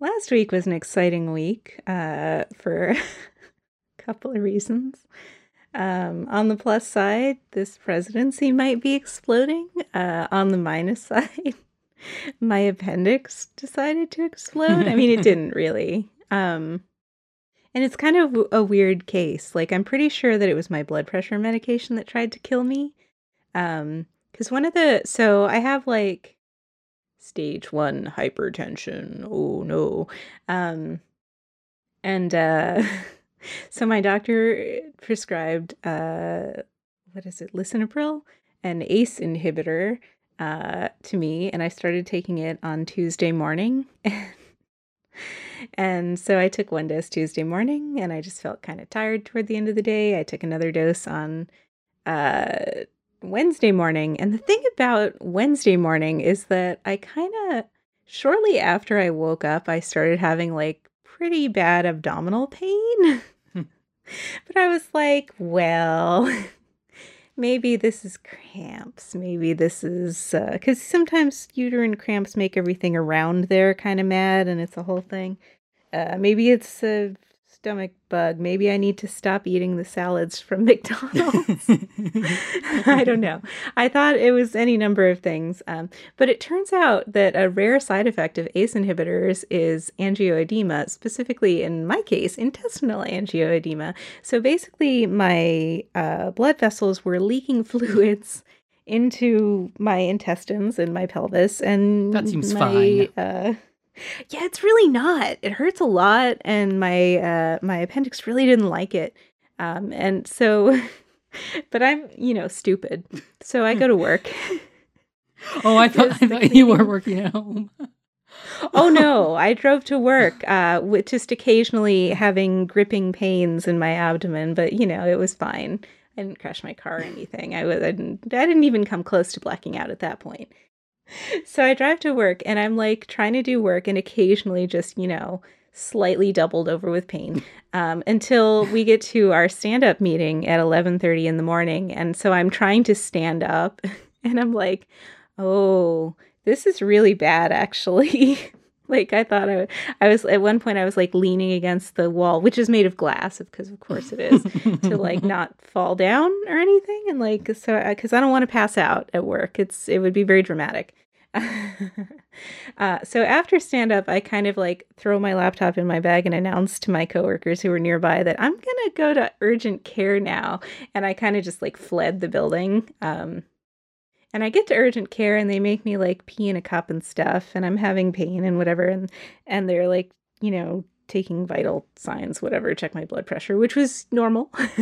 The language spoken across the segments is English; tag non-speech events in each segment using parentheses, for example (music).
last week was an exciting week uh, for a (laughs) couple of reasons. Um, on the plus side, this presidency might be exploding. Uh, on the minus (laughs) side, my appendix decided to explode. I mean, it (laughs) didn't really. Um, and it's kind of a weird case. Like, I'm pretty sure that it was my blood pressure medication that tried to kill me. Um, because one of the, so I have like stage one hypertension. Oh no. Um, and, uh, (laughs) so my doctor prescribed uh what is it lisinopril an ace inhibitor uh to me and i started taking it on tuesday morning (laughs) and so i took one dose tuesday morning and i just felt kind of tired toward the end of the day i took another dose on uh wednesday morning and the thing about wednesday morning is that i kind of shortly after i woke up i started having like pretty bad abdominal pain (laughs) but I was like, well, (laughs) maybe this is cramps. Maybe this is because uh, sometimes uterine cramps make everything around there kind of mad, and it's a whole thing. Uh, maybe it's a stomach bug. Maybe I need to stop eating the salads from (laughs) McDonald's. (laughs) I don't know. I thought it was any number of things. Um, but it turns out that a rare side effect of ACE inhibitors is angioedema, specifically in my case, intestinal angioedema. So basically, my uh, blood vessels were leaking (laughs) fluids into my intestines and my pelvis and that seems my, fine uh, yeah, it's really not. It hurts a lot, and my uh, my appendix really didn't like it. Um, and so, (laughs) but I'm you know stupid, so I go to work. oh, I (laughs) thought, I thought you were working at home. oh no, (laughs) I drove to work uh, with just occasionally having gripping pains in my abdomen, but you know it was fine. I didn't crash my car or anything. I was I didn't, I didn't even come close to blacking out at that point (laughs) so I drive to work and I'm like trying to do work and occasionally just, you know, slightly doubled over with pain (laughs) um, until we get to our stand-up meeting at 11.30 in the morning. And so i'm trying to stand up (laughs) and i'm like oh this is really bad actually (laughs) like i thought I, I was at one point i was like leaning against the wall which is made of glass because of course it is to like (laughs) not fall down or anything and like so because i don't want to pass out at work it's it would be very dramatic (laughs) uh, so after stand up, I kind of like throw my laptop in my bag and announce to my coworkers who were nearby that I'm gonna go to urgent care now. And I kind of just like fled the building. Um, and I get to urgent care and they make me like pee in a cup and stuff, and I'm having pain and whatever. And and they're like, you know, taking vital signs, whatever, check my blood pressure, which was normal. (laughs)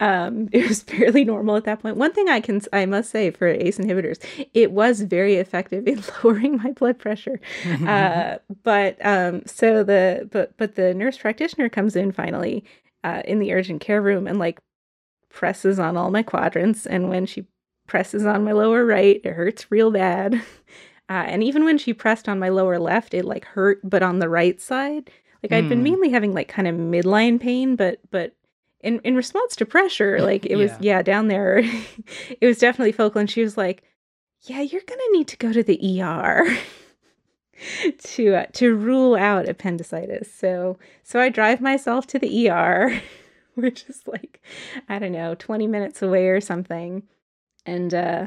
um, (laughs) it was fairly normal at that point. One thing I can, I must say for ACE inhibitors, it was very effective in (laughs) lowering my blood pressure. uh, but um, so the, but but the nurse practitioner comes in finally uh, in the urgent care room and like presses on all my quadrants, and when she presses on my lower right, it hurts real bad. (laughs) Uh, and even when she pressed on my lower left, it like hurt, but on the right side. Like I'd been hmm. mainly having like kind of midline pain, but but in in response to pressure, (laughs) like it was yeah down there, (laughs) it was definitely focal. And she was like, "Yeah, you're gonna need to go to the ER." to uh, to rule out appendicitis. So so I drive myself to the ER, which is like I don't know, 20 minutes away or something. And uh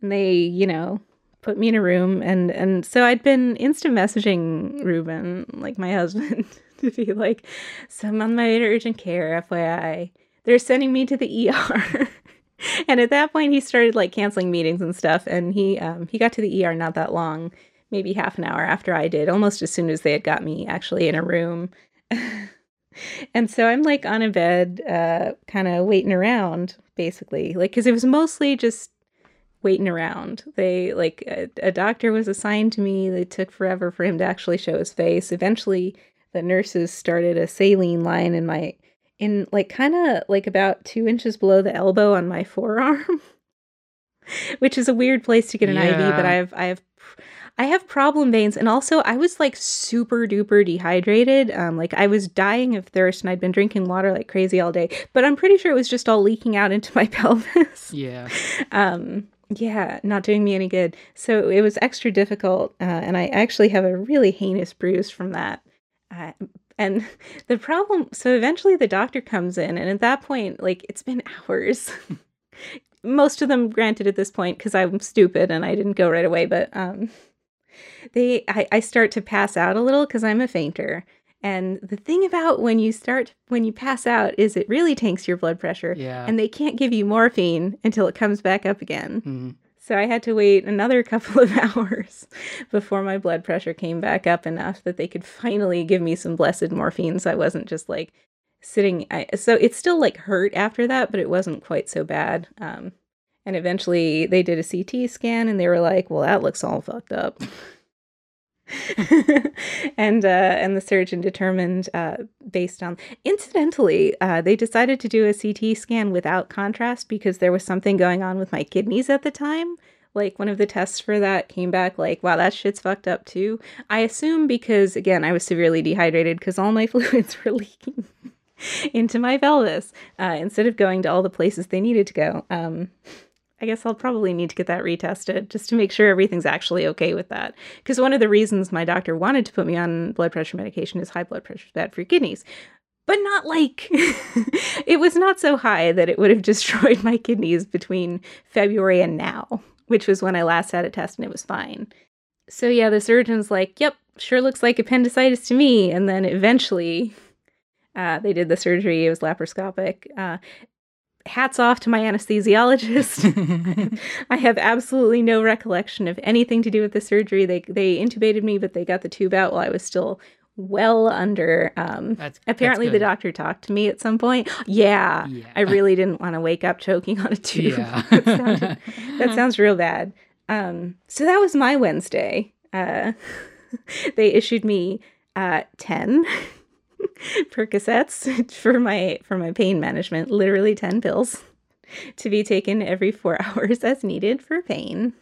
and they, you know, put me in a room and and so I'd been instant messaging Ruben, like my (laughs) husband, to be like, so I'm on my way to urgent care, FYI. They're sending me to the (laughs) ER. and at that point he started like canceling meetings and stuff and he um he got to the ER not that long, maybe half an hour after I did, almost as soon as they had got me actually in a room. (laughs) and so I'm like on a bed, uh, kind of waiting around, basically, like because it was mostly just waiting around. They like a, a, doctor was assigned to me. They took forever for him to actually show his face. Eventually, the nurses started a saline line in my in like kind of like about two inches below the elbow on my (laughs) forearm, which is a weird place to get an yeah. IV. But I have I have I have problem veins, and also I was like super duper dehydrated. Um, like I was dying of thirst, and I'd been drinking water like crazy all day. But I'm pretty sure it was just all leaking out into my (laughs) pelvis. Yeah. um Yeah, not doing me any good. So it was extra difficult, uh, and I actually have a really heinous bruise from that. Uh, and (laughs) the problem, so eventually the doctor comes in, and at that point, like it's been (laughs) hours. Most of them, granted, at this point, because I'm stupid and I didn't go right away, but um, they, I, I start to pass out a little because I'm a fainter. And the thing about when you start when you pass out is it really tanks your blood pressure. Yeah. And they can't give you morphine until it comes back up again. hmm So I had to wait another (laughs) couple of hours before my blood pressure came back up enough that they could finally give me some blessed morphine so I wasn't just like sitting I, so it still like hurt after that, but it wasn't quite so bad. Um and eventually they did a CT scan and they were like, "Well, that looks all fucked up." (laughs) (laughs) and uh, and the surgeon determined, uh, based on incidentally, uh, they decided to do a CT scan without contrast because there was something going on with my kidneys at the time. Like one of the tests for that came back like, wow, that shit's fucked up too. I assume because again, I was severely dehydrated because all my (laughs) fluids were leaking (laughs) into my pelvis uh, instead of going to all the places they needed to go. Um, I guess I'll probably need to get that retested just to make sure everything's actually okay with that. Because one of the reasons my doctor wanted to put me on blood pressure medication is high blood pressure is bad for your kidneys. But not like (laughs) it was not so high that it would have (laughs) destroyed my kidneys between February and now, which was when I last had a test and it was fine. So yeah, the surgeon's like, "Yep, sure looks like appendicitis to me." And then eventually, uh, they did the surgery. It was laparoscopic. Uh, hats off to my anesthesiologist. (laughs) I have absolutely no recollection of anything to do with the surgery. They they intubated me, but they got the tube out while I was still well under. Um, That's apparently, that's the doctor talked to me at some point. Yeah, Yeah. I really didn't want to wake up choking on a tube. Yeah. (laughs) that, sounded, that sounds real bad. Um, so that was my Wednesday. Uh, (laughs) they issued me uh, ten (laughs) Percocets (laughs) for my for my pain management. Literally ten pills (laughs) to be taken every four hours as needed for pain.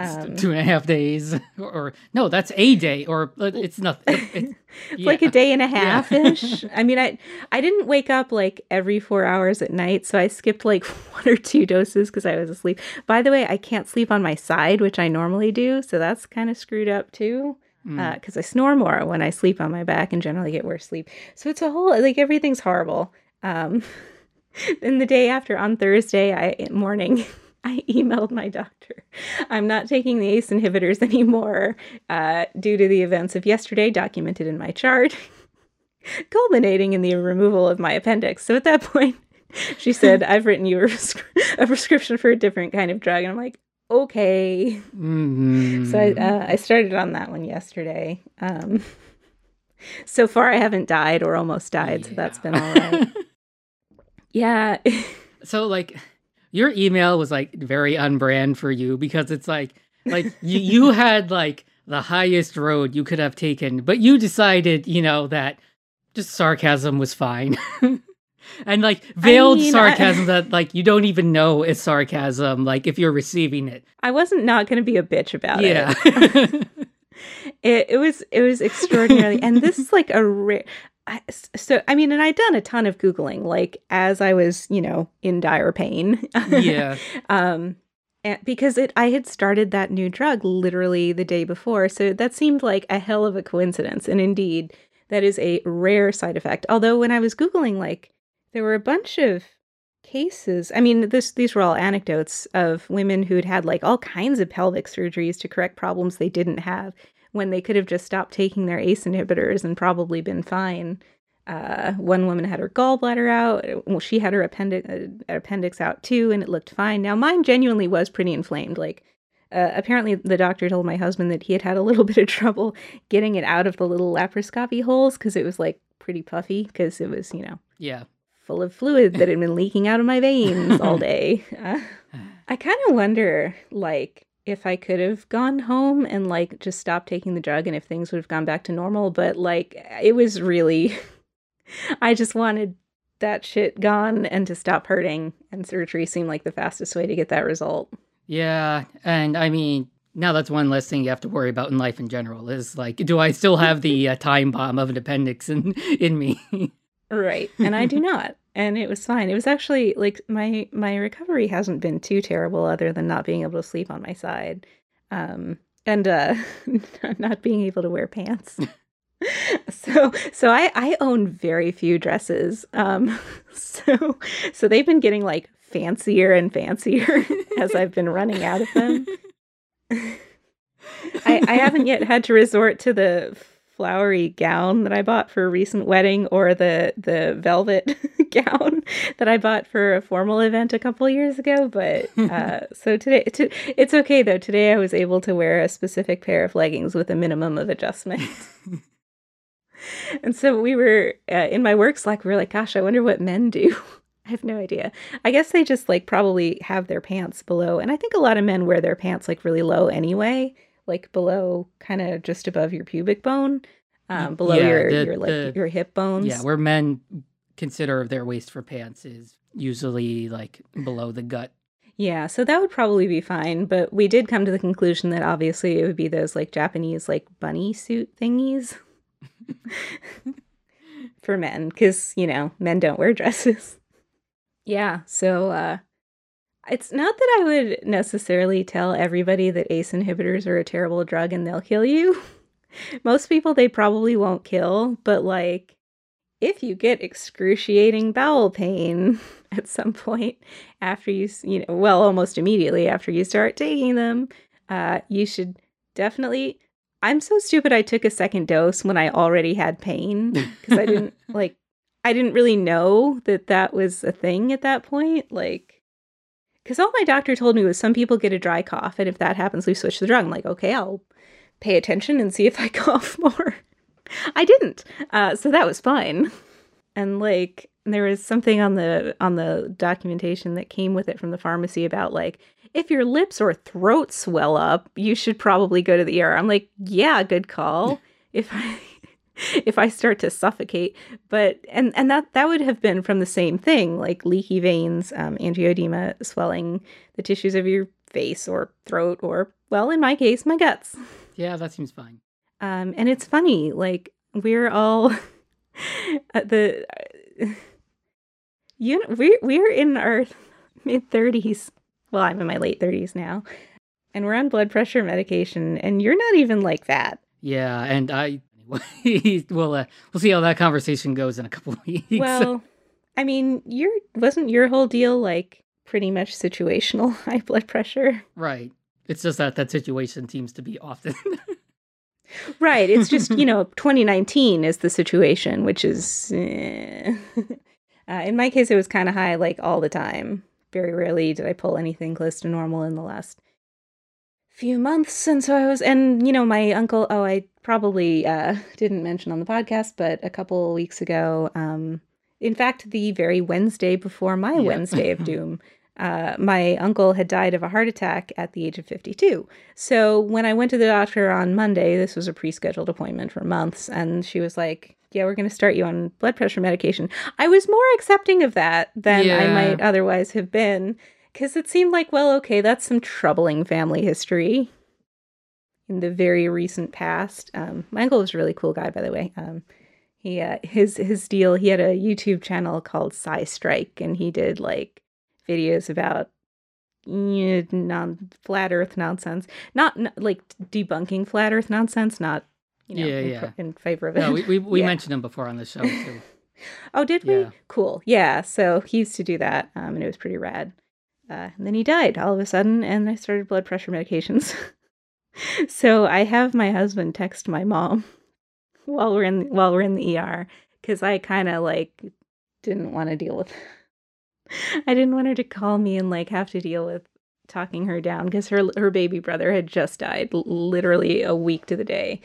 Um, Two and a half days, or, or no, that's a day, or uh, it's nothing. It, it's like a day and a half ish. I mean, I I didn't wake up like every four hours at night, so I skipped like one or two doses because I was asleep. By the way, I can't sleep on my side, which I normally do, so that's kind of screwed up too. Mm. Because I snore more when I sleep on my back and generally get worse sleep. So it's a whole like everything's horrible. Um, (laughs) then the day after on Thursday I morning. (laughs) I emailed my doctor. I'm not taking the ACE inhibitors (laughs) anymore uh, due to the events of yesterday documented in my chart, culminating in the removal of my appendix. So at that point, she said, I've written you a prescription for a different kind of drug. And I'm like, okay. (laughs) Mhm. So I, uh, I started on that one yesterday. Um, (laughs) so far, I haven't died or almost died. So that's been all right. Yeah. (laughs) so like your email was like very on brand for you because it's like like you, you had like the highest road you could have taken but you decided you know that just sarcasm was fine and like veiled mean, I- sarcasm (laughs) that like you don't even know is sarcasm like if you're receiving it I wasn't not going to be a bitch about yeah it. Yeah (laughs) (laughs) it. It was it was extraordinarily, and this is like a rare. I, so I mean, and I'd done a ton of googling, like as I was, you know, in dire pain. yeah um, and because it, I had started that new drug literally the day before, so that seemed like a hell of a coincidence. And indeed, that is a rare side effect. Although when I was googling, like there were a bunch of cases. I mean, this these were all anecdotes of women who'd had like all kinds of pelvic surgeries to correct problems they didn't have when they could have just stopped taking their ACE inhibitors and probably been fine. Uh, one woman had her gallbladder out. Well, she had her appendix, uh, appendix out too, and it looked fine. Now, mine genuinely was pretty inflamed. Like, uh, apparently, the doctor told my husband that he had had a little (laughs) bit of trouble getting it out of the little laparoscopy holes because it was like pretty puffy because it was, you know, yeah full of fluid that had been leaking out of my veins all (laughs) day. Uh, I kind of wonder, like, if I could have gone home and like just stopped taking the drug and if things would have gone back to normal. But like, it was really, (laughs) I just wanted that shit gone and to stop hurting. And surgery seemed like the fastest way to get that result. yeah and i mean now that's one less thing you have to worry about in life in general is like do i still have the uh, time bomb of an appendix in (laughs) in me Right. And I do (laughs) not. and it was fine. It was actually like my my recovery hasn't been too terrible, other than not being able to sleep on my side, um, and uh, (laughs) not being able to wear pants. (laughs) so so I I own very few dresses. Um, so so they've been getting like fancier and fancier as I've been running out of them. I, I haven't yet had to resort to the flowery gown that I bought for a recent wedding or the the velvet (laughs) gown that I bought for a formal event a couple years ago. But (laughs) uh, so today, to, it's okay though. Today I was able to wear a specific pair of leggings with a minimum of adjustment. (laughs) and so we were uh, in my work Slack. We were like, "Gosh, I wonder what men do." I have no idea. I guess they just like probably have their pants below, and I think a lot of men wear their pants like really low anyway like below, kind of just above your pubic bone, um, below yeah, your the, your like the, your hip bones. Yeah, where men consider their waist for pants is usually like below the gut. Yeah, so that would probably be fine, but we did come to the conclusion that obviously it would be those like Japanese like bunny suit thingies (laughs) for men cuz you know, men don't wear dresses. yeah, so uh it's not that I would necessarily tell everybody that ACE inhibitors are a terrible drug and they'll kill you. (laughs) Most people they probably won't kill, but like if you get excruciating bowel pain (laughs) at some point after you, you know, well, almost immediately after you start taking them, uh, you should definitely. I'm so stupid. I took a second dose when I already had pain (laughs) because I didn't like. I didn't really know that that was a thing at that point. Like, because all my doctor told me was some people get a dry cough, and if that happens, we switch the drug. I'm like, okay, I'll pay attention and see if I (laughs) cough more. I didn't, uh, so that was fine. And like, there was something on the on the documentation that came with it from the pharmacy about like if your lips or throat swell up, you should probably go to the ER. I'm like, yeah, good call. if I (laughs) if I start to suffocate. But and and that that would have been from the same thing, like leaky veins, um, angioedema, swelling the tissues of your face or throat, or well, in my case, my guts. Yeah, that seems fine. Um, and it's funny, like we're all (laughs) at the. You know, we're we're in our mid thirties. Well, I'm in my late thirties now, and we're on blood pressure medication, and you're not even like that. Yeah, and I (laughs) we'll uh, we'll see how that conversation goes in a couple (laughs) weeks. Well, I mean, your wasn't your whole deal like pretty much situational (laughs) high blood pressure? Right. It's just that that situation seems to be often. right. It's just you know 2019 is the situation, which is eh. uh, in my case it was kind of high like all the time. Very rarely did I pull anything close to normal in the last few months and so i was and you know my uncle oh i probably uh, didn't mention on the podcast but a couple weeks ago um, in fact the very wednesday before my yep. wednesday of (laughs) doom uh, my uncle had died of a heart attack at the age of 52 so when i went to the doctor on monday this was a pre-scheduled appointment for months and she was like yeah we're going to start you on blood pressure medication i was more accepting of that than yeah. i might otherwise have been because it seemed like, well, okay, that's some troubling family history in the very recent past. Um, my uncle was a really cool guy, by the way. Um, he uh, his his deal. He had a YouTube channel called Sci Strike, and he did like videos about you know, non flat Earth nonsense, not, not, like debunking flat Earth nonsense, not you know yeah, in, yeah. in favor of it. No, we we, we yeah. mentioned him before on the show too. (laughs) oh, did we? Cool. Yeah. So he used to do that, um, and it was pretty rad. Uh, and then he died all of a sudden, and I started blood pressure medications. (laughs) so I have my husband text my mom while we're in while we're in the ER because I kind of like didn't want to deal with. (laughs) I didn't want her to call me and like have to deal with talking her down because her her baby brother had just died literally a week to the day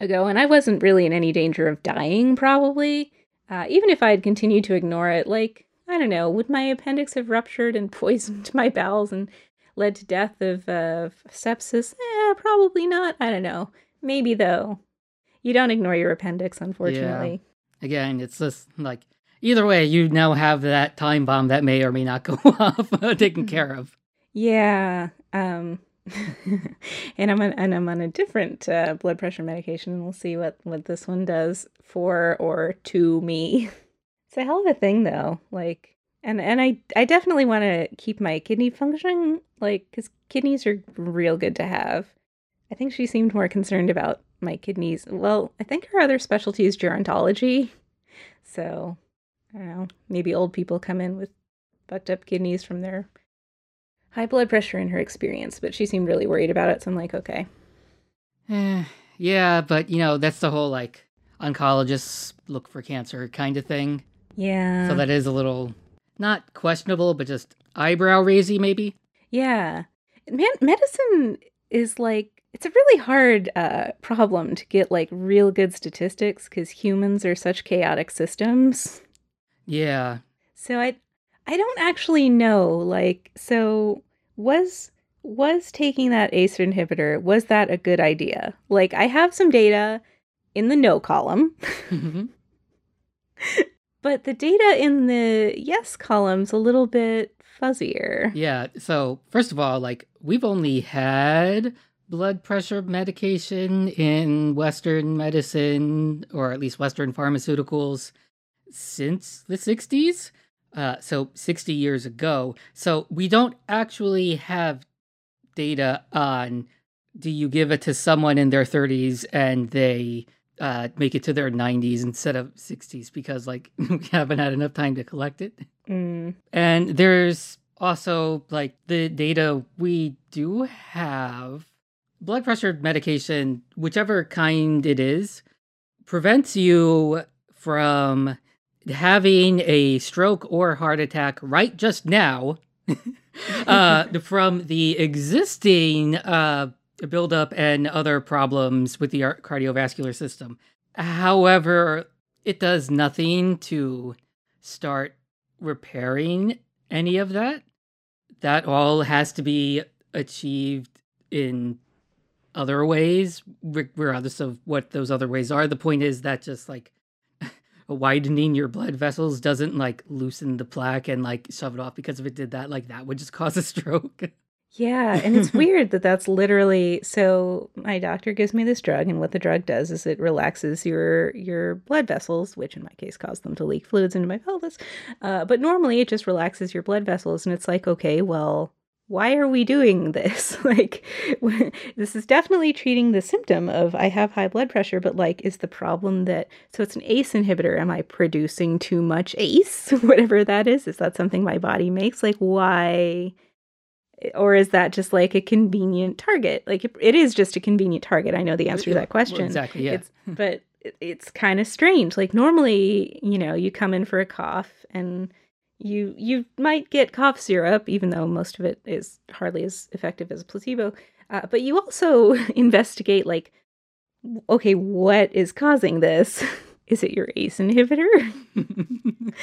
ago, and I wasn't really in any danger of dying probably. Uh, even if I had continued to ignore it, like I don't know, would my appendix have ruptured and (laughs) poisoned my bowels and led to death of uh, sepsis? Eh, probably not. I don't know. Maybe though. You don't ignore your appendix, unfortunately. Yeah. Again, it's just like either way, you now have that time bomb that may or may not (laughs) go off taken care of. Yeah. Um, (laughs) and I'm on, and I'm on a different uh, blood pressure medication, and we'll see what what this one does for or to me. It's a hell of a thing though. Like and and I I definitely want to keep my kidney functioning like cuz kidneys are real good to have. I think she seemed more concerned about my kidneys. Well, I think her other specialty is gerontology. So, I don't know, maybe old people come in with fucked up kidneys from their high blood pressure in her experience, but she seemed really worried about it. So I'm like, okay. Eh, yeah, but you know, that's the whole like oncologists look for cancer kind of thing. Yeah. So that is a little not questionable, but just eyebrow raisy, maybe. Yeah. Man, medicine is like it's a really hard uh, problem to get like real good statistics because humans are such chaotic systems. Yeah. So I I don't actually know. Like, so was was taking that ACE inhibitor was that a good idea? Like, I have some data in the no column. Mhm. (laughs) But the data in the yes column's a little bit fuzzier. yeah. So, first of all, like, we've only had blood pressure medication in Western medicine, or at least Western pharmaceuticals, since the 60s. Uh, so, 60 years ago. So, we don't actually have data on do you give it to someone in their 30s and they uh, make it to their 90s instead of 60s because, like, (laughs) we haven't had enough time to collect it. Mm. And there's also like the data we do have blood pressure medication, whichever kind it is, prevents you from having a stroke or heart attack right just now (laughs) uh, (laughs) from the existing uh, buildup and other problems with the cardiovascular system. However, it does nothing to start repairing any of that. That all has to be achieved in other ways, regardless of what those other ways are. The point is that just like (laughs) widening your blood vessels doesn't like loosen the plaque and like shove it off because if it did that, like that would just (laughs) cause a stroke. Yeah, and it's (laughs) weird that that's literally so my doctor gives me this drug and what the drug does is it relaxes your your blood vessels, which in my case cause them to leak fluids into my pelvis. Uh, but normally it just relaxes your blood vessels and it's like, okay, well, why are we doing this? (laughs) like this is definitely treating the symptom of I have high blood pressure, but like is the problem that so it's an ACE inhibitor. Am I producing too much ACE? (laughs) Whatever that is, is that something my body makes? Like why or is that just like a convenient target? Like it, it is just a convenient target. I know the answer to that question. Well, exactly. Yeah. It's but it, it's kind of strange. Like normally, you know, you come in for a cough and you you might get cough syrup, even though most of it is hardly as effective as a placebo. Uh, but you also (laughs) investigate like, okay, what is causing this? (laughs) Is it your ACE inhibitor? (laughs)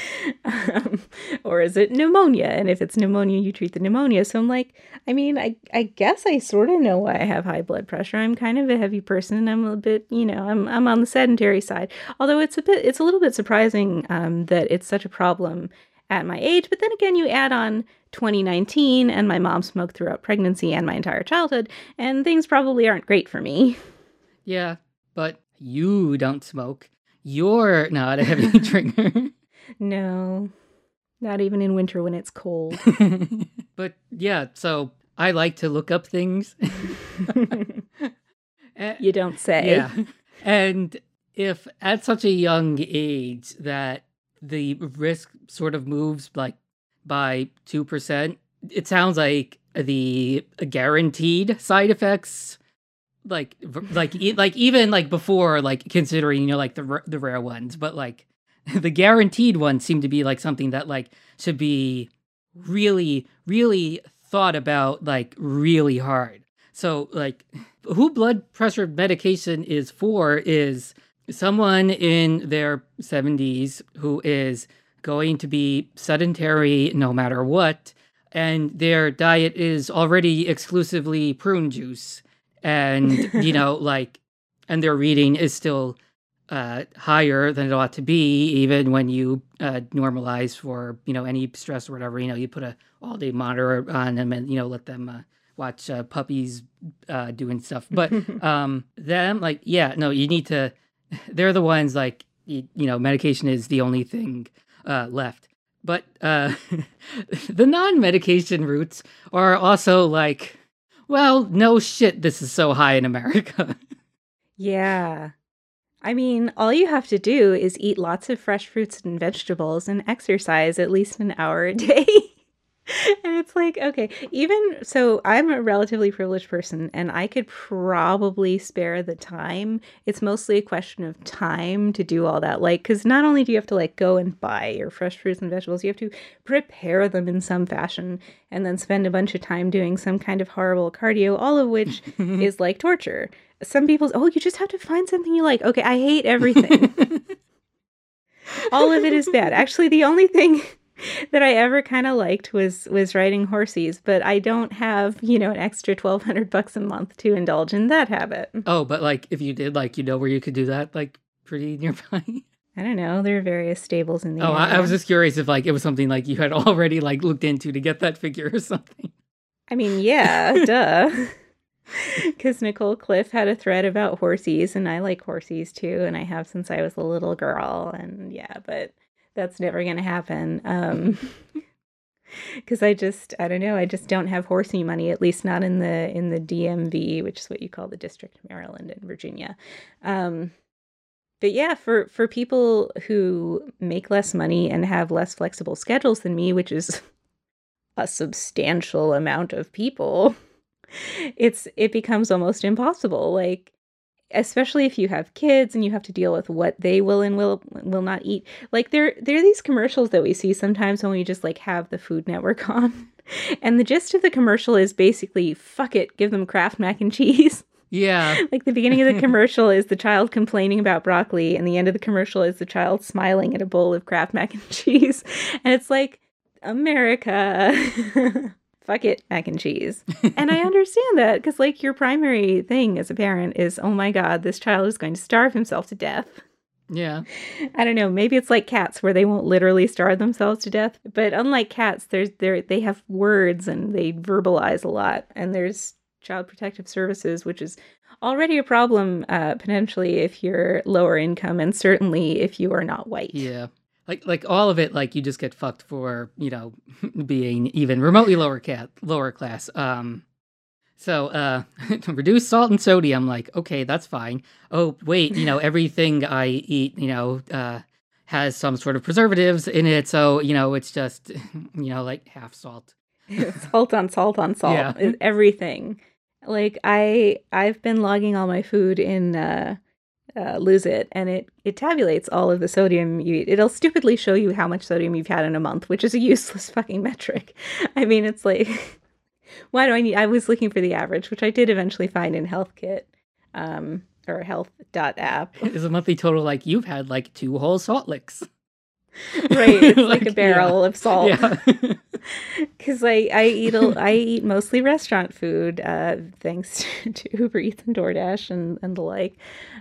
um, or is it pneumonia? And if it's pneumonia, you treat the pneumonia. So I'm like, I mean, I, I guess I sort of know why I have high blood pressure. I'm kind of a heavy person. I'm a bit, you know, I'm, I'm on the sedentary side. Although it's a bit, it's a little bit surprising um, that it's such a problem at my age. But then again, you add on 2019 and my mom smoked throughout pregnancy and my entire childhood, and things probably aren't great for me. (laughs) yeah, but you don't smoke. You're not a heavy (laughs) drinker. No, not even in winter when it's cold. (laughs) but yeah, so I like to look up things. (laughs) You don't say. yeah. And if at such a young age that the risk sort of moves like by 2%, it sounds like the guaranteed side effects like like e- like even like before like considering you know like the r- the rare ones but like (laughs) the guaranteed ones seem to be like something that like should be really really thought about like really hard. So like who blood pressure medication is for is someone in their 70s who is going to be sedentary no matter what and their diet is already exclusively prune juice and you (laughs) know like and their reading is still uh, higher than it ought to be even when you uh, normalize for you know any stress or whatever you know you put a all day monitor on them and you know let them uh, watch uh, puppies uh, doing stuff but (laughs) um them like yeah no you need to (laughs) they're the ones like you, you know medication is the only thing uh, left. But uh, the non-medication routes are also like, well, no shit, this is so high in America. Yeah. I mean, all you have to do is eat lots of fresh fruits and vegetables and exercise at least an hour a day. (laughs) (laughs) and it's like, okay, even so, I'm a relatively privileged person and I could probably spare the time. It's mostly a question of time to do all that. Like, because not only do you have to like go and buy your fresh fruits and vegetables, you have to prepare them in some fashion and then spend a bunch of time doing some kind of horrible cardio, all of which (laughs) is like torture. Some people's, oh, you just have to find something you like. Okay, I hate everything. (laughs) all of it is bad. Actually, the only thing (laughs) that I ever kind of liked was was riding horses, but I don't have you know an extra twelve hundred bucks a month to indulge in that habit. Oh, but like if you did, like you know where you could do that, like pretty (laughs) nearby. I don't know. There are various stables in the. Oh, area. I, I was just curious if like it was something like you had (laughs) already like looked into to get that figure or something. I mean, yeah, duh. Because Nicole Cliffe had a thread about horses, and I like horses too, and I have since I was a little girl, and yeah, but that's never going to happen. Um, (laughs) because I just I don't know I just don't have horsey money at least not in the in the DMV which is what you call the District of Maryland and Virginia. Um, but yeah, for for people who make less money and have less flexible schedules than me, which is (laughs) a substantial amount of people, (laughs) it's it becomes almost impossible. Like especially if you have kids and you have to deal with what they will and will will not eat. Like there there are these commercials that we see sometimes when we just like have the Food Network (laughs) on. And the gist of the commercial is basically fuck it, give them Kraft mac and cheese. (laughs) Yeah. like the beginning of the (laughs) commercial is the child complaining about broccoli and the end of the commercial is the child smiling at a bowl of Kraft mac and cheese. And it's like America fuck it, mac and cheese. (laughs) and I understand that because, like, your primary thing as a parent is, oh my God, this child is going to starve himself to death. Yeah. I don't know. Maybe it's like cats where they won't literally starve themselves to death. But unlike cats, there's there they have words and they verbalize a lot. And there's child protective services, which is already a problem uh, potentially if you're lower income and certainly if you are not white. Yeah like like all of it like you just get fucked for you know (laughs) being even remotely lower cat lower class. Um so uh (laughs) reduce salt and sodium like okay that's fine. Oh wait you know (laughs) everything i eat you know uh has some sort of preservatives in it. So you know it's just you know like half salt. Salt on salt on salt yeah. is everything. Like i i've been logging all my food in uh uh, lose it and it it tabulates all of the sodium you eat it'll stupidly show you how much sodium you've had in a month which is a (laughs) useless fucking metric. I mean it's like (laughs) why do i need i was looking for the average which i did eventually find in healthkit um or health dot app. Is a monthly total like you've had like two whole salt licks. Right it's like, (laughs) like, a barrel yeah. of salt. Yeah (laughs) because I I eat a, I eat mostly restaurant food, uh, thanks (laughs) to Uber Eats and DoorDash and and the like,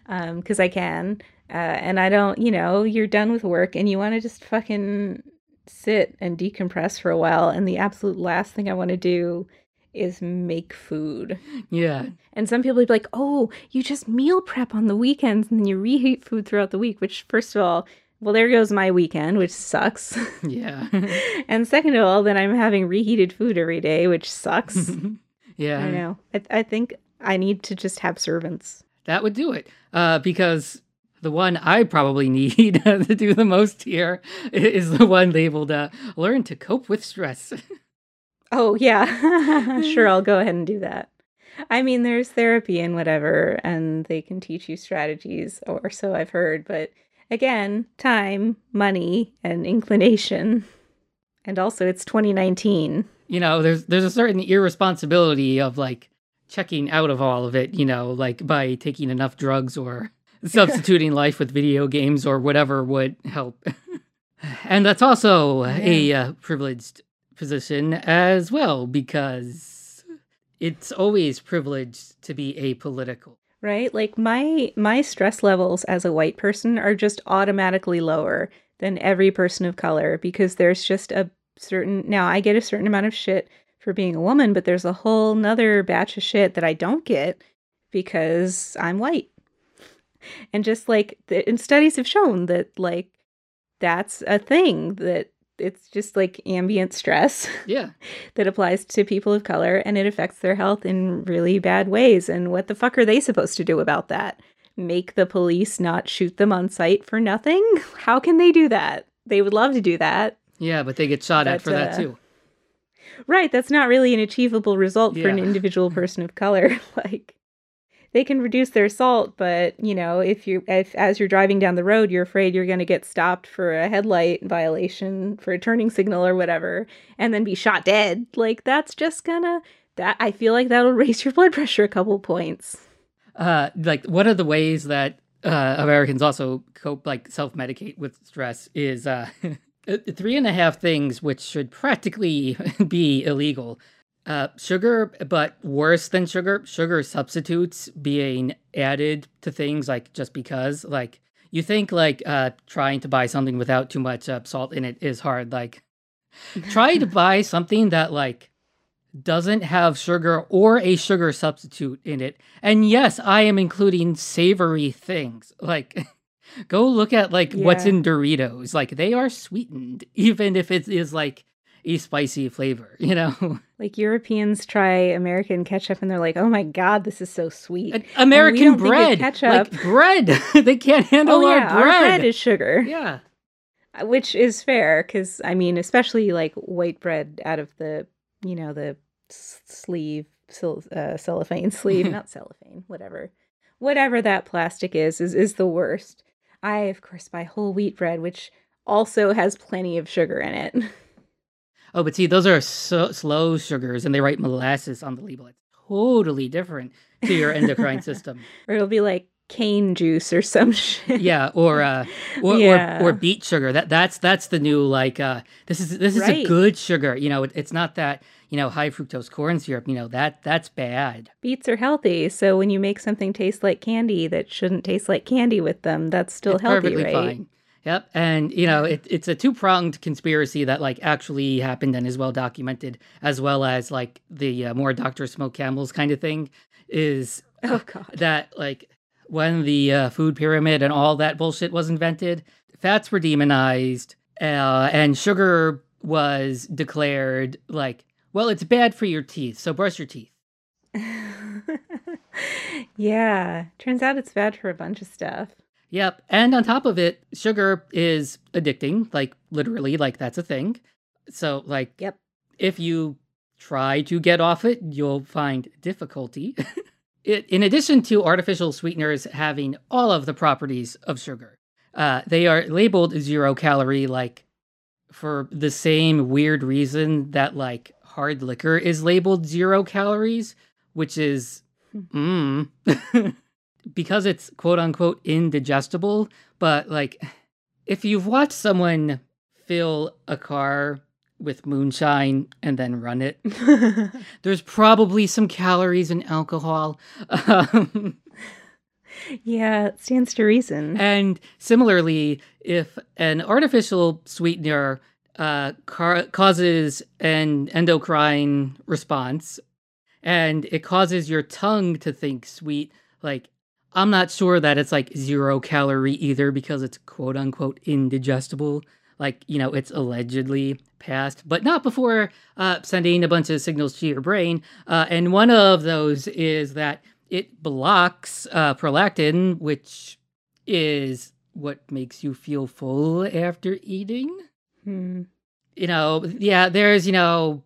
because um, I can. Uh, and I don't, you know, you're done with work and you want to just fucking sit and decompress for a while. And the absolute last thing I want to do is make food. Yeah. And some people be like, oh, you just meal prep on the weekends and then you reheat food throughout the week, which, first of all, well, there goes my weekend, which sucks. (laughs) Yeah. and second of all, then I'm having reheated food every day, which sucks. (laughs) yeah. I know. I, I think I need to just have servants. That would do it. Uh, because the one I probably need (laughs) to do the most here is the one labeled uh, Learn to Cope with Stress. oh, yeah. sure, I'll go ahead and do that. I mean, there's therapy and whatever, and they can teach you strategies, or so I've heard, but Again, time, money, and inclination. And also it's 2019. You know, there's there's a certain irresponsibility of like checking out of all of it, you know, like by taking enough drugs or (laughs) substituting life with video games or whatever would help. (laughs) and that's also yeah. a uh, privileged position as well because it's always privileged to be apolitical right? Like my my stress levels as a white person are just automatically lower than every person of color because there's just a certain now I get a certain amount of shit for being a woman, but there's a whole nother batch of shit that I don't get because I'm white. And just like the, and studies have shown that like that's a thing that it's just like ambient stress (laughs) Yeah. that applies to people of color and it affects their health in really bad ways. And what the fuck are they supposed to do about that? Make the police not shoot them on sight for nothing? (laughs) How can they do that? They would love to do that. Yeah, but they get shot at But, for that uh, too. Right, that's not really an achievable result for an individual (laughs) person of color. like they can reduce their salt, but you know, if you if as you're driving down the road, you're afraid you're going to get stopped for a headlight violation, for a turning signal or whatever, and then be shot dead. Like that's just gonna that I feel like that'll (laughs) raise your blood pressure a couple points. Uh, like one of the ways that uh, Americans also cope, like self-medicate with stress, is uh, (laughs) three and a half things which should practically (laughs) be illegal. Uh, sugar, but worse than sugar, sugar substitutes being added to things like just because. Like you think like uh, trying to buy something without too much uh, salt in it is hard. Like try to (laughs) buy something that like doesn't have sugar or a sugar substitute in it. And yes, I am including savory things. Like (laughs) go look at like what's in Doritos. Like they are sweetened even if it is like a spicy flavor, (laughs) you know? Like Europeans try American ketchup and they're like, "Oh my god, this is so sweet." American don't think of bread. ketchup. Like bread. (laughs) they can't handle oh our bread. our bread is sugar. yeah. Uh, which is fair because i mean especially like white bread out of the you know the sleeve uh, cellophane sleeve (laughs) not cellophane whatever whatever that plastic is is is the worst i of course buy whole wheat bread which also has plenty of sugar in it Oh, but see, those are so slow sugars, and they write molasses on the label. It's totally different to your endocrine (laughs) system. or it'll be like cane juice or some shit Yeah, or uh, or, Yeah. or or beet sugar. That that's that's the new like uh, this is this is a good sugar. You know, it, it's not that you know high fructose corn syrup. You know that that's bad. beets are healthy so when you make something taste like candy that shouldn't taste like candy with them that's still it's healthy perfectly right fine. Yep, and you know it, it's a two pronged conspiracy that like actually happened and is well documented, as well as like the uh, more Doctor Smoke Camels kind of thing is oh god that like when the uh, food pyramid and all that bullshit was invented, fats were demonized, uh, and sugar was declared like, well, it's bad for your teeth, so brush your teeth. (laughs) yeah, turns out it's bad for a bunch of stuff. Yep, and on top of it, sugar is addicting, like literally, like that's a thing. So, like, Yep. if you try to get off it, you'll find difficulty. (laughs) it, in addition to artificial sweeteners having all of the properties of sugar, uh, they are labeled zero calorie, like for the same weird reason that like hard liquor is labeled zero calories, which is mm, (laughs) because it's quote unquote indigestible. But like, if you've watched someone fill a car with moonshine and then run it, (laughs) there's probably some calories in alcohol. Um, (laughs) yeah, it stands to reason. and similarly, if an artificial sweetener uh, car- causes an endocrine response and it causes your tongue to think sweet, like, I'm not sure that it's like zero calorie either because it's quote unquote indigestible. Like, you know, it's allegedly passed, but not before uh, sending a bunch of signals to your brain. Uh, and one of those is that it blocks uh, prolactin, which is what makes you feel full after eating. Hmm. You know, yeah, there's, you know,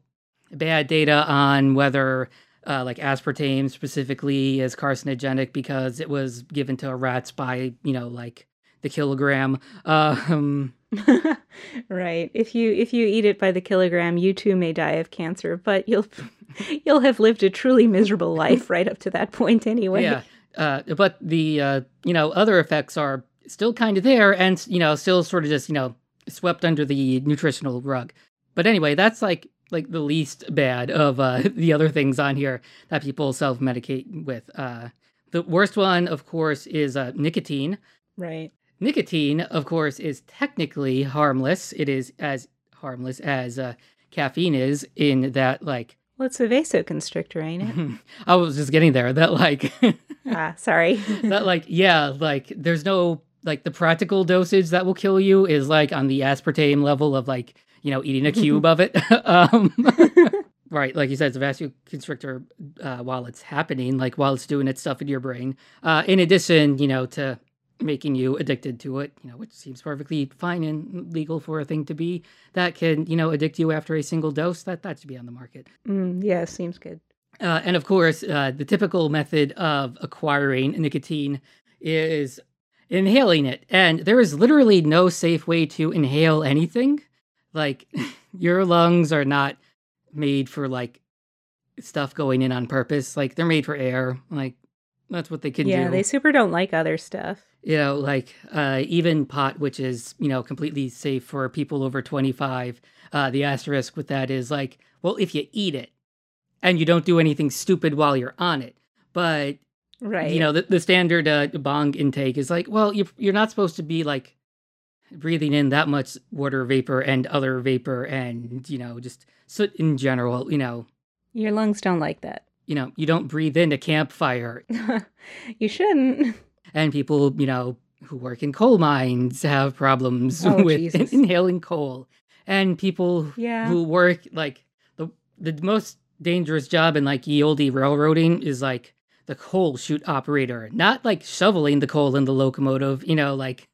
bad data on whether uh, like aspartame specifically is carcinogenic because it was given to rats by, you know, like the kilogram. Um, (laughs) right. If you if you eat it by the kilogram, you too may die of cancer, but you'll (laughs) you'll have lived a truly miserable life right up to that point anyway. Yeah, uh, but the uh, you know other effects are still kind of there, and you know still sort of just you know swept under the nutritional rug. But anyway, that's like like the least bad of uh, (laughs) the other things on here that people self medicate with. Uh, the worst one, of course, is uh, nicotine. Right. Nicotine, of course, is technically harmless. It is as harmless as uh, caffeine is in that like Well, it's a vasoconstrictor, ain't it? (laughs) I was just getting there that like (laughs) ah, sorry. that like yeah like there's no like the practical dosage that will kill you is like on the aspartame level of like you know eating a (laughs) cube of it. (laughs) um, (laughs) right, like you said, it's a vasoconstrictor uh, while it's happening, like while it's doing its stuff in your brain. Uh, in addition, you know, to making you addicted to it, you know, which seems perfectly fine and legal for a thing to be that can, you know, addict you after a single dose. That that should be on the market. Mm, yeah, seems good. Uh, and of course, uh, the typical method of acquiring nicotine is inhaling it. And there is literally no safe way to inhale anything. Like, your lungs are not made for like stuff going in on purpose. Like, they're made for air. Like, that's what they can yeah, do. Yeah, they super don't like other stuff. you know, like uh, even pot, which is, you know, completely safe for people over 25. Uh, the asterisk with that is like, well, if you eat it and you don't do anything stupid while you're on it. But Right. you know the, the standard uh, bong intake is like well you're, you're not supposed to be like breathing in that much water vapor and other vapor and you know just soot in general you know your lungs don't like that. you know you don't breathe in a campfire (laughs) you shouldn't. and people you know who work in coal mines have problems Oh, with (laughs) Jesus. inhaling coal and people Yeah. who work like the the most dangerous job in like ye olde railroading is like the coal chute operator, not like shoveling the coal in the locomotive, you know, like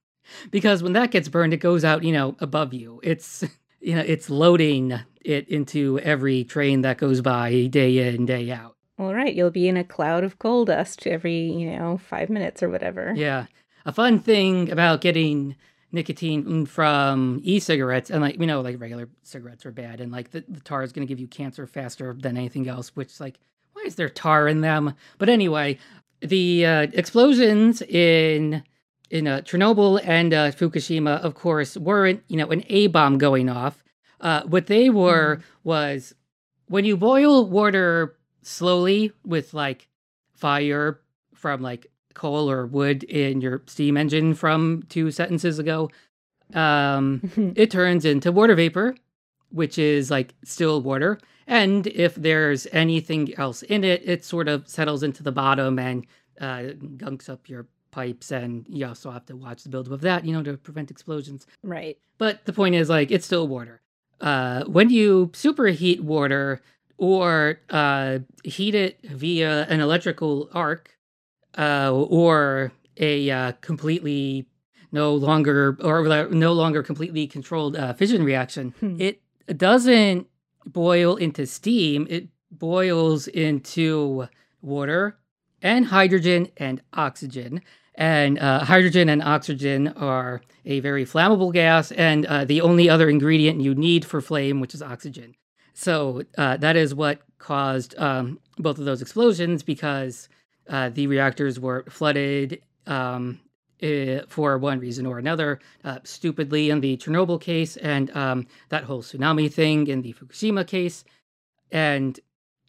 because when that gets burned, it goes out, you know, above you. It's (laughs) you know, it's loading it into every train that goes by day in, day out. All right, you'll be in a cloud of coal dust every, you know, five minutes or whatever. Yeah. A fun thing about getting nicotine from e-cigarettes and like you know like regular cigarettes are bad and like the, the tar is going to give you cancer faster than anything else which like why is there tar in them but anyway the uh, explosions in in uh, chernobyl and uh, fukushima of course weren't you know an a bomb going off. Uh, what they were was when you boil water slowly with like fire from like coal or wood in your steam engine from two sentences ago, um, it turns into water vapor, which is like still water. And if there's anything else in it, it sort of settles into the bottom and uh, gunks up your pipes. And you also have to watch the buildup of that, you know, to prevent explosions. right. But the point is, like, it's still water. Uh, when you superheat water or uh, heat it via an electrical arc uh, or a uh, completely no longer or no longer completely controlled uh, fission reaction, Hmm. it doesn't boil into steam. It boils into water and hydrogen and oxygen. And uh, hydrogen and oxygen are a very flammable gas, and uh, the only other ingredient you need for flame, which is oxygen. So uh, that is what caused um, both of those explosions because uh, the reactors were flooded um, eh, for one reason or another, uh, stupidly in the Chernobyl case, and um, that whole tsunami thing in the Fukushima case. And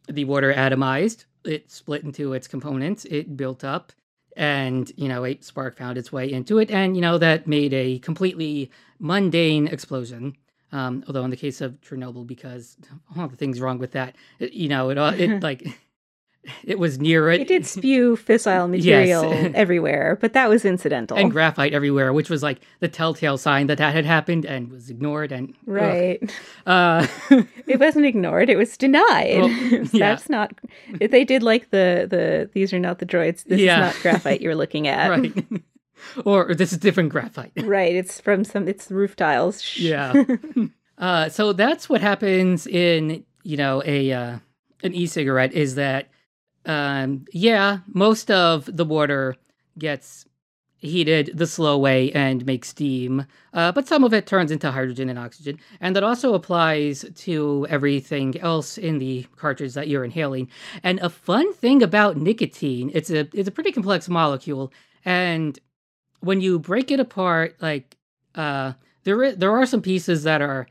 the water atomized, it split into its components, it built up, and you know a spark found its way into it and you know that made a completely mundane explosion. Um, although in the case of chernobyl because all the things wrong with that it, you know it all it (laughs) like it was near it It did spew fissile (laughs) material (laughs) everywhere, but that was incidental. and graphite everywhere which was like the telltale sign that that had happened and was ignored and right. uh (laughs) It wasn't ignored, it was denied. Well, yeah. That's not they did like the the these are not the droids. This Yeah. is not graphite you're looking at. right or this is different graphite Right, It's from some it's roof tiles. Yeah. uh, so that's what happens in you know a uh, an e-cigarette is that um, yeah most of the water gets heated the slow way and makes steam, uh, but some of it turns into hydrogen and oxygen, and that also applies to everything else in the cartridge that you're inhaling. And a fun thing about nicotine, it's a it's a pretty complex molecule, and when you break it apart, like uh, there there are some pieces that are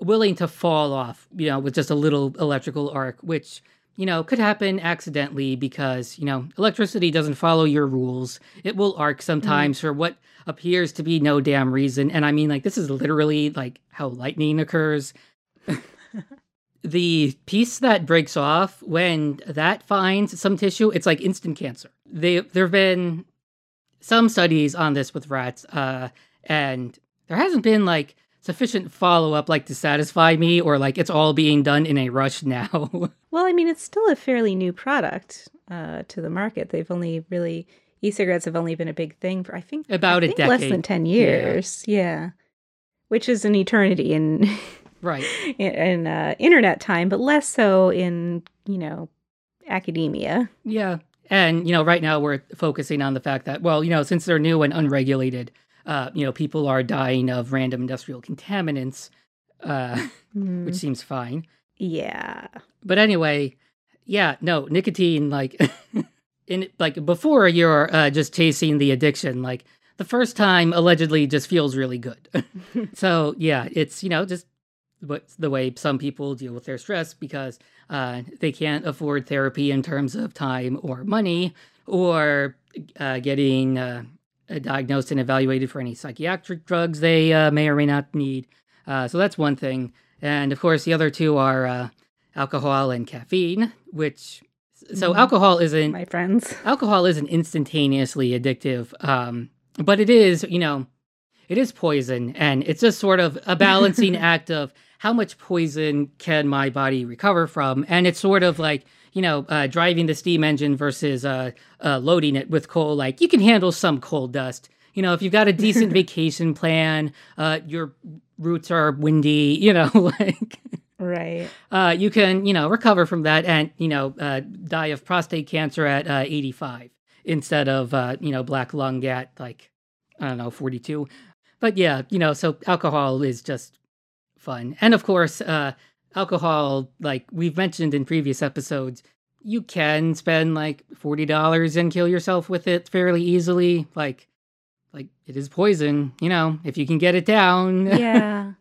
willing to fall off, you know, with just a little electrical arc, which you know could happen accidentally because you know electricity doesn't follow your rules. It will arc sometimes for what appears to be no damn reason, and I mean like this is literally like how lightning occurs. (laughs) the piece that breaks off when that finds some tissue, it's like instant cancer. They there've been some studies on this with rats, uh, and there hasn't been like sufficient follow up like to satisfy me, or like it's all being done in a rush now. (laughs) well, I mean, it's still a fairly new product uh, to the market. They've only really e-cigarettes have only been a big thing for I think about I think a decade, less than ten years. Yeah, yeah. which is an eternity in right (laughs) in, in uh, internet time, but less so in you know academia. Yeah, and you know, right now we're focusing on the fact that well, you know, since they're new and unregulated, uh, you know, people are dying of random industrial contaminants, uh, mm. (laughs) which seems fine. Yeah. But anyway, yeah, no, nicotine, like, (laughs) in like before you're uh, just chasing the addiction, like the first time allegedly just feels really good. (laughs) so yeah, it's you know just what's the way some people deal with their stress because uh, they can't afford therapy in terms of time or money or uh, getting uh, diagnosed and evaluated for any psychiatric drugs they uh, may or may not need. Uh, so that's one thing. And of course, the other two are uh, alcohol and caffeine, which so mm. alcohol isn't my friends. (laughs) Alcohol isn't instantaneously addictive, um, but it is, you know, it is poison, and it's just sort of a balancing (laughs) act of how much poison can my body recover from? And it's sort of like, you know, uh, driving the steam engine versus uh, uh, loading it with coal. Like you can handle some coal dust. You know, if you've got a decent (laughs) vacation plan, uh, your routes are windy, you know, (laughs) like. Right. Uh, you can, you know, recover from that and, you know, uh, die of prostate cancer at 85 instead of, you know, black lung at like, I don't know, 42. But yeah, you know, so alcohol is just fun. And of course, uh, alcohol, like we've mentioned in previous episodes, you can spend like $40 and kill yourself with it fairly easily. Like, like it is poison, you know, if you can get it down. (laughs) yeah.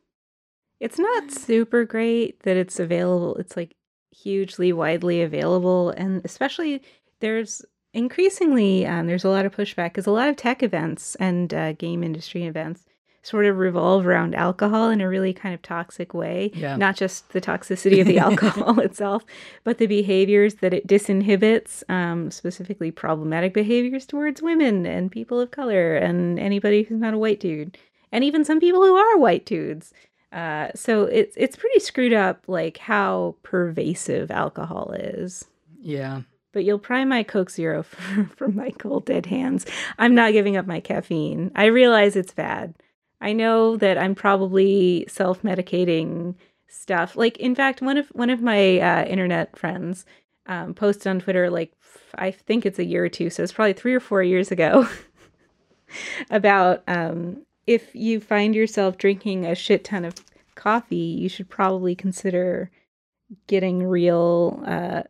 It's not super great that it's available. It's like hugely widely available. And especially there's increasingly, um, there's a lot of pushback because a lot of tech events and uh, game industry events sort of revolve around alcohol in a really kind of toxic way. Yeah. Not just the toxicity of the (laughs) alcohol itself, but the behaviors that it disinhibits, um, specifically problematic behaviors towards women and people of color and anybody who's not a white dude, and even some people who are white dudes. Uh, so it's it's pretty screwed up, like how pervasive alcohol is. Yeah. But you'll pry my Coke Zero (laughs) from my cold dead hands. I'm not giving up my caffeine. I realize it's bad. I know that I'm probably self medicating stuff. Like, in fact, one of one of my uh, internet friends um, posted on Twitter, like I think it's a year or two, so it's probably three or four years ago, (laughs) about um, if you find yourself drinking a shit ton of coffee, you should probably consider getting real uh,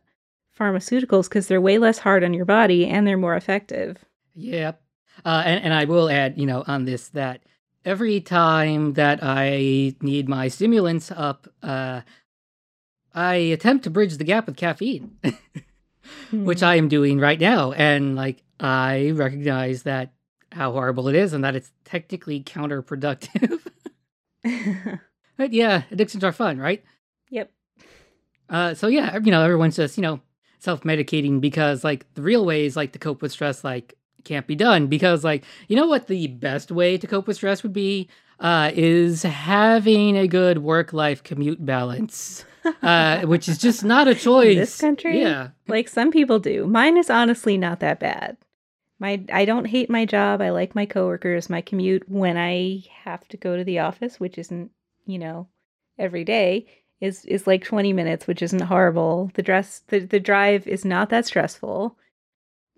pharmaceuticals because they're way less hard on your body and they're more effective. Yep. Uh, and, and I will add, you know, on this that every time that I need my stimulants up, uh, I attempt to bridge the gap with caffeine, (laughs) which hmm. I am doing right now. And like, I recognize that how horrible it is and that it's technically counterproductive. (laughs) but yeah, addictions are fun, right? Yep. Uh, so yeah, you know, everyone's just, you know, self medicating because like the real ways like to cope with stress, like can't be done because like you know what the best way to cope with stress would be? Uh, is having a good work life commute balance uh, (laughs) which is just not a choice. In this country yeah. like some people do. Mine is honestly not that bad. My i don't hate my job. I like my coworkers my commute. When i have to go to the office which isn't you know every day is is like 20 minutes which isn't horrible. The dress the, the drive is not that stressful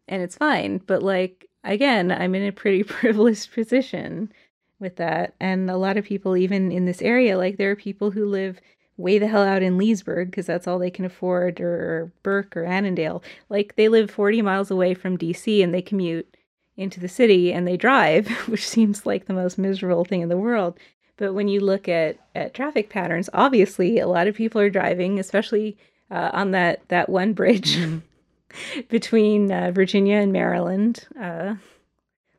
and it's fine. But like again, I'm in a pretty (laughs) privileged position with that. And a lot of people, even in this area, like there are people who live way the hell out in Leesburg because that's all they can afford, or Burke or Annandale. Like they live 40 miles away from DC and they commute into the city and they drive, (laughs) which seems like the most miserable thing in the world. But when you look at, at traffic patterns, obviously a lot of people are driving, especially uh, on that, that one (laughs) bridge mm-hmm. (laughs) between uh, Virginia and Maryland. Uh,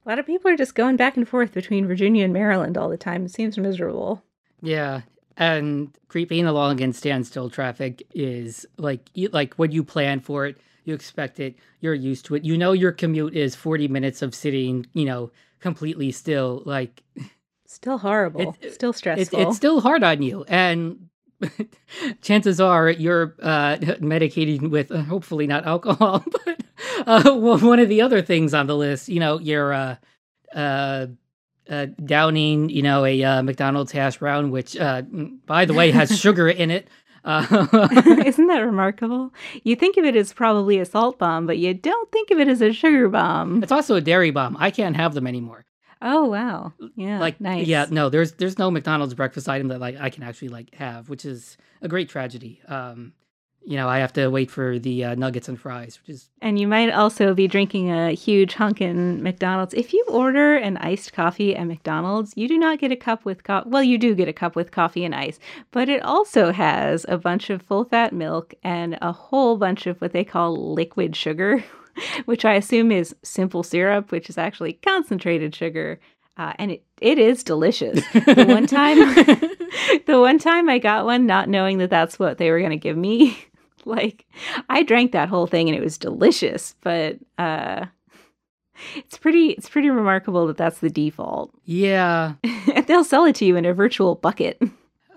a lot of people are just going back and forth between Virginia and Maryland all the time. It seems miserable. Yeah, and creeping along in standstill traffic is like like when you plan for it, you expect it, you're used to it. You know your commute is 40 minutes of sitting, you know, completely still. Like, still horrible, It- still stressful. it's still hard on you. And (laughs) chances are you're uh, medicating with uh, hopefully not alcohol, (laughs) but uh, one of the other things on the list, you know, you're uh, uh, uh, downing, you know, a uh, McDonald's hash brown, which, uh, mm, by the way, has (laughs) sugar in it. Uh, Isn't that remarkable? You think of it as probably a salt bomb, but you don't think of it as a sugar bomb. it's also a dairy bomb. I can't have them anymore. Oh wow, yeah, like nice. yeah no there's there's no mcdonald's breakfast item that like i can actually like have which is a great tragedy um you know i have to wait for the uh, nuggets and fries which is And you might also be drinking a huge hunkin' McDonald's. If you order an iced coffee at McDonald's, you do not get a cup with co- well, you do get a cup with coffee and ice, but it also has a bunch of full fat milk and a whole bunch of what they call liquid sugar, (laughs) (laughs) which I assume is simple syrup, which is actually concentrated sugar. Uh, and it, it is delicious. The one time (laughs) (laughs) the one time I got one not knowing that that's what they were going to give me, like I drank that whole thing and it was delicious, but uh it's pretty it's pretty remarkable that that's the default. yeah and they'll sell it to you in a virtual bucket.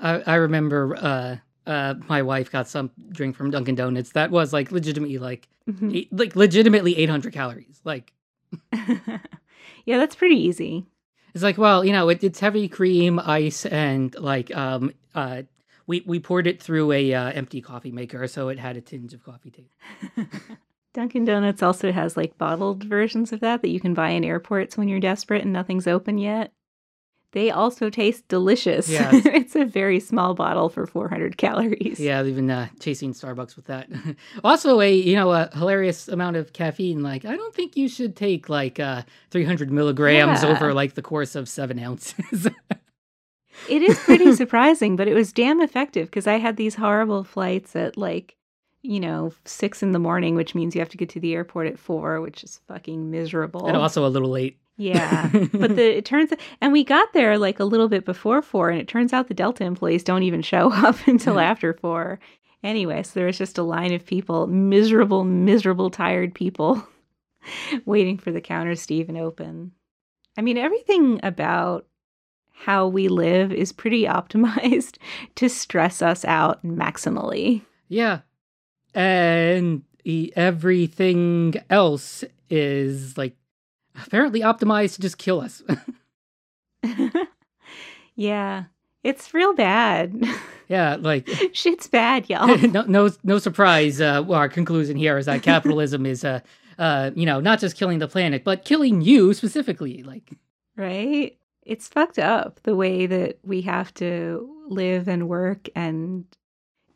i, I remember uh uh my wife got some drink from dunkin donuts that was like legitimately like Mhm. eight, like legitimately 800 calories like (laughs) yeah, that's pretty easy. It's like, well, you know, it, it's heavy cream, ice, and like, um, uh, we we poured it through a uh, empty coffee maker, so it had a tinge of coffee taste. (laughs) Dunkin' Donuts also has like bottled versions of that that you can buy in airports when you're desperate and nothing's open yet. They also taste delicious. Yes. (laughs) it's a very small bottle for 400 calories. Yeah, I've been uh, chasing Starbucks with that. (laughs) also, a you know a hilarious amount of caffeine. Like, I don't think you should take like uh, 300 milligrams Yeah. over like the course of seven ounces. (laughs) It is pretty surprising, but it was damn effective because I had these horrible flights at like, you know, six in the morning, which means you have to get to the airport at four, which is fucking miserable. and also a little late. Yeah, but (laughs) the it turns and we got there like a little bit before four, and it turns out the Delta employees don't even show (laughs) up until after four. Anyway, so there was just a line of people, miserable, miserable, tired people, (laughs) waiting for the counters to even open. I mean, everything about how we live is pretty optimized to stress us out maximally. Yeah, and everything else is like apparently optimized to just kill us. (laughs) yeah, it's real bad. (laughs) yeah, like Shit's bad, y'all. (laughs) no, no, no surprise. Uh, our conclusion here is that capitalism is, uh, uh, you know, not just killing the planet, but killing you specifically. Like, right? It's fucked up the way that we have to live and work and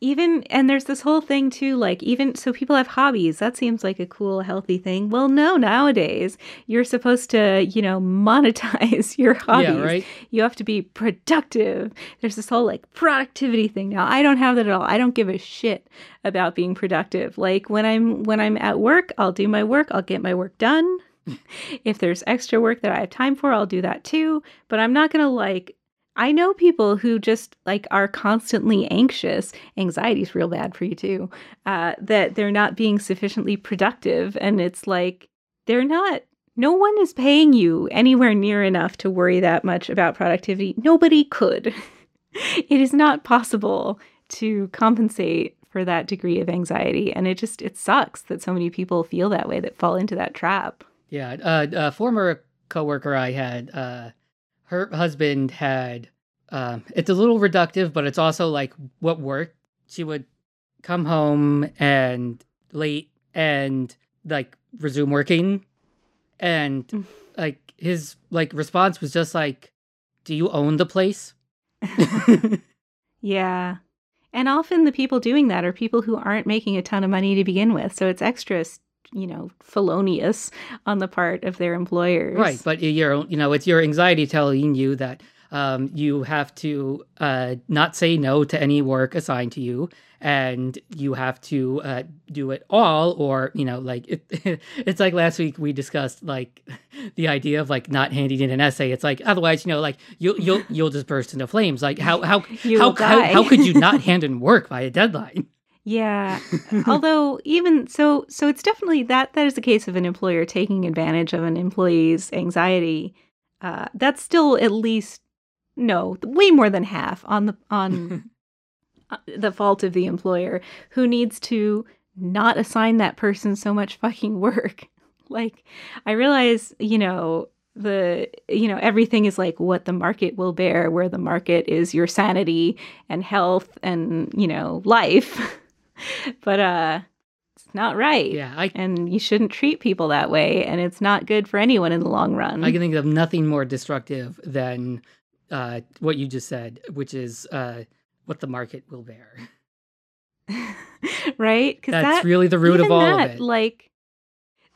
even and there's this whole thing too like even so people have hobbies. That seems like a cool healthy thing. Well no nowadays you're supposed to you know monetize (laughs) your hobbies. yeah, right. you have to be productive. There's this whole like productivity thing. Now i don't have that at all. I don't give a shit about being productive. Like when i'm when i'm at work i'll do my work. I'll get my work done. (laughs) If there's extra work that i have time for i'll do that too. But i'm not gonna like i know people who just like are constantly anxious anxiety's real bad for you too uh, that they're not being sufficiently productive and it's like they're not no one is paying you anywhere near enough to worry that much about productivity. Nobody could. (laughs) it is not possible to compensate for that degree of anxiety. And it just, it sucks that so many people feel that way that fall into that trap. Yeah, uh, a former coworker I had, uh, her husband had. Um, it's a little reductive, but it's also like what worked. She would come home and late and like resume working, and Mm. like his like response was just like, "Do you own the place?" (laughs) Yeah. And often the people doing that are people who aren't making a ton of money to begin with. So it's extra, you know, felonious on the part of their employers. Right, but you're you know it's your anxiety telling you that um, you have to uh, not say no to any work assigned to you, and you have to uh, do it all, or you know, like it, (laughs) it's like last week we discussed like (laughs) the idea of like not handing in an essay. It's like otherwise, you know, like you'll you'll you'll just burst into flames. Like how how (laughs) You how, how how could you not hand in work by a deadline? Yeah. (laughs) Although even so so it's definitely that that is a case of an employer taking advantage of an employee's anxiety. Uh, that's still at least no, way more than half on the on (laughs) uh, the fault of the employer who needs to not assign that person so much fucking work. (laughs) like I realize, you know, the you know everything is like what the market will bear where the market is your sanity and health and you know life (laughs) but uh it's not right Yeah, I and you shouldn't treat people that way and it's not good for anyone in the long run I can think of nothing more destructive than uh, what you just said, which is uh, what the market will bear. (laughs) right because That's that really the root of all that, of it. like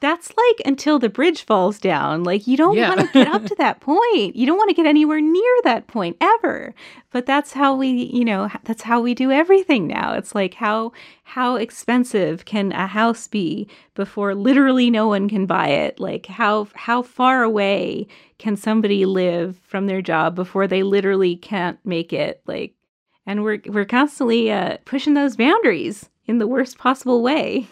that's like until the bridge falls down. Like you don't Yeah. want to get up to that point. You don't want to get anywhere near that point ever. But that's how we you know that's how we do everything now. It's like how how expensive can a house be before literally no one can buy it? Like how how far away can somebody live from their job before they literally can't make it? Like and we're we're constantly uh, pushing those boundaries in the worst possible way.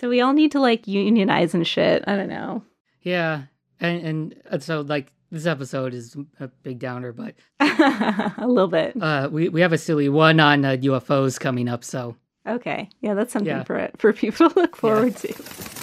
So we all need to like unionize and shit. I don't know. yeah, and and uh, so like this episode is a big downer, but (laughs) a little bit. uh, we we have a silly one on uh, UFOs coming up. So Okay. Yeah, that's something Yeah. for for people to look forward to.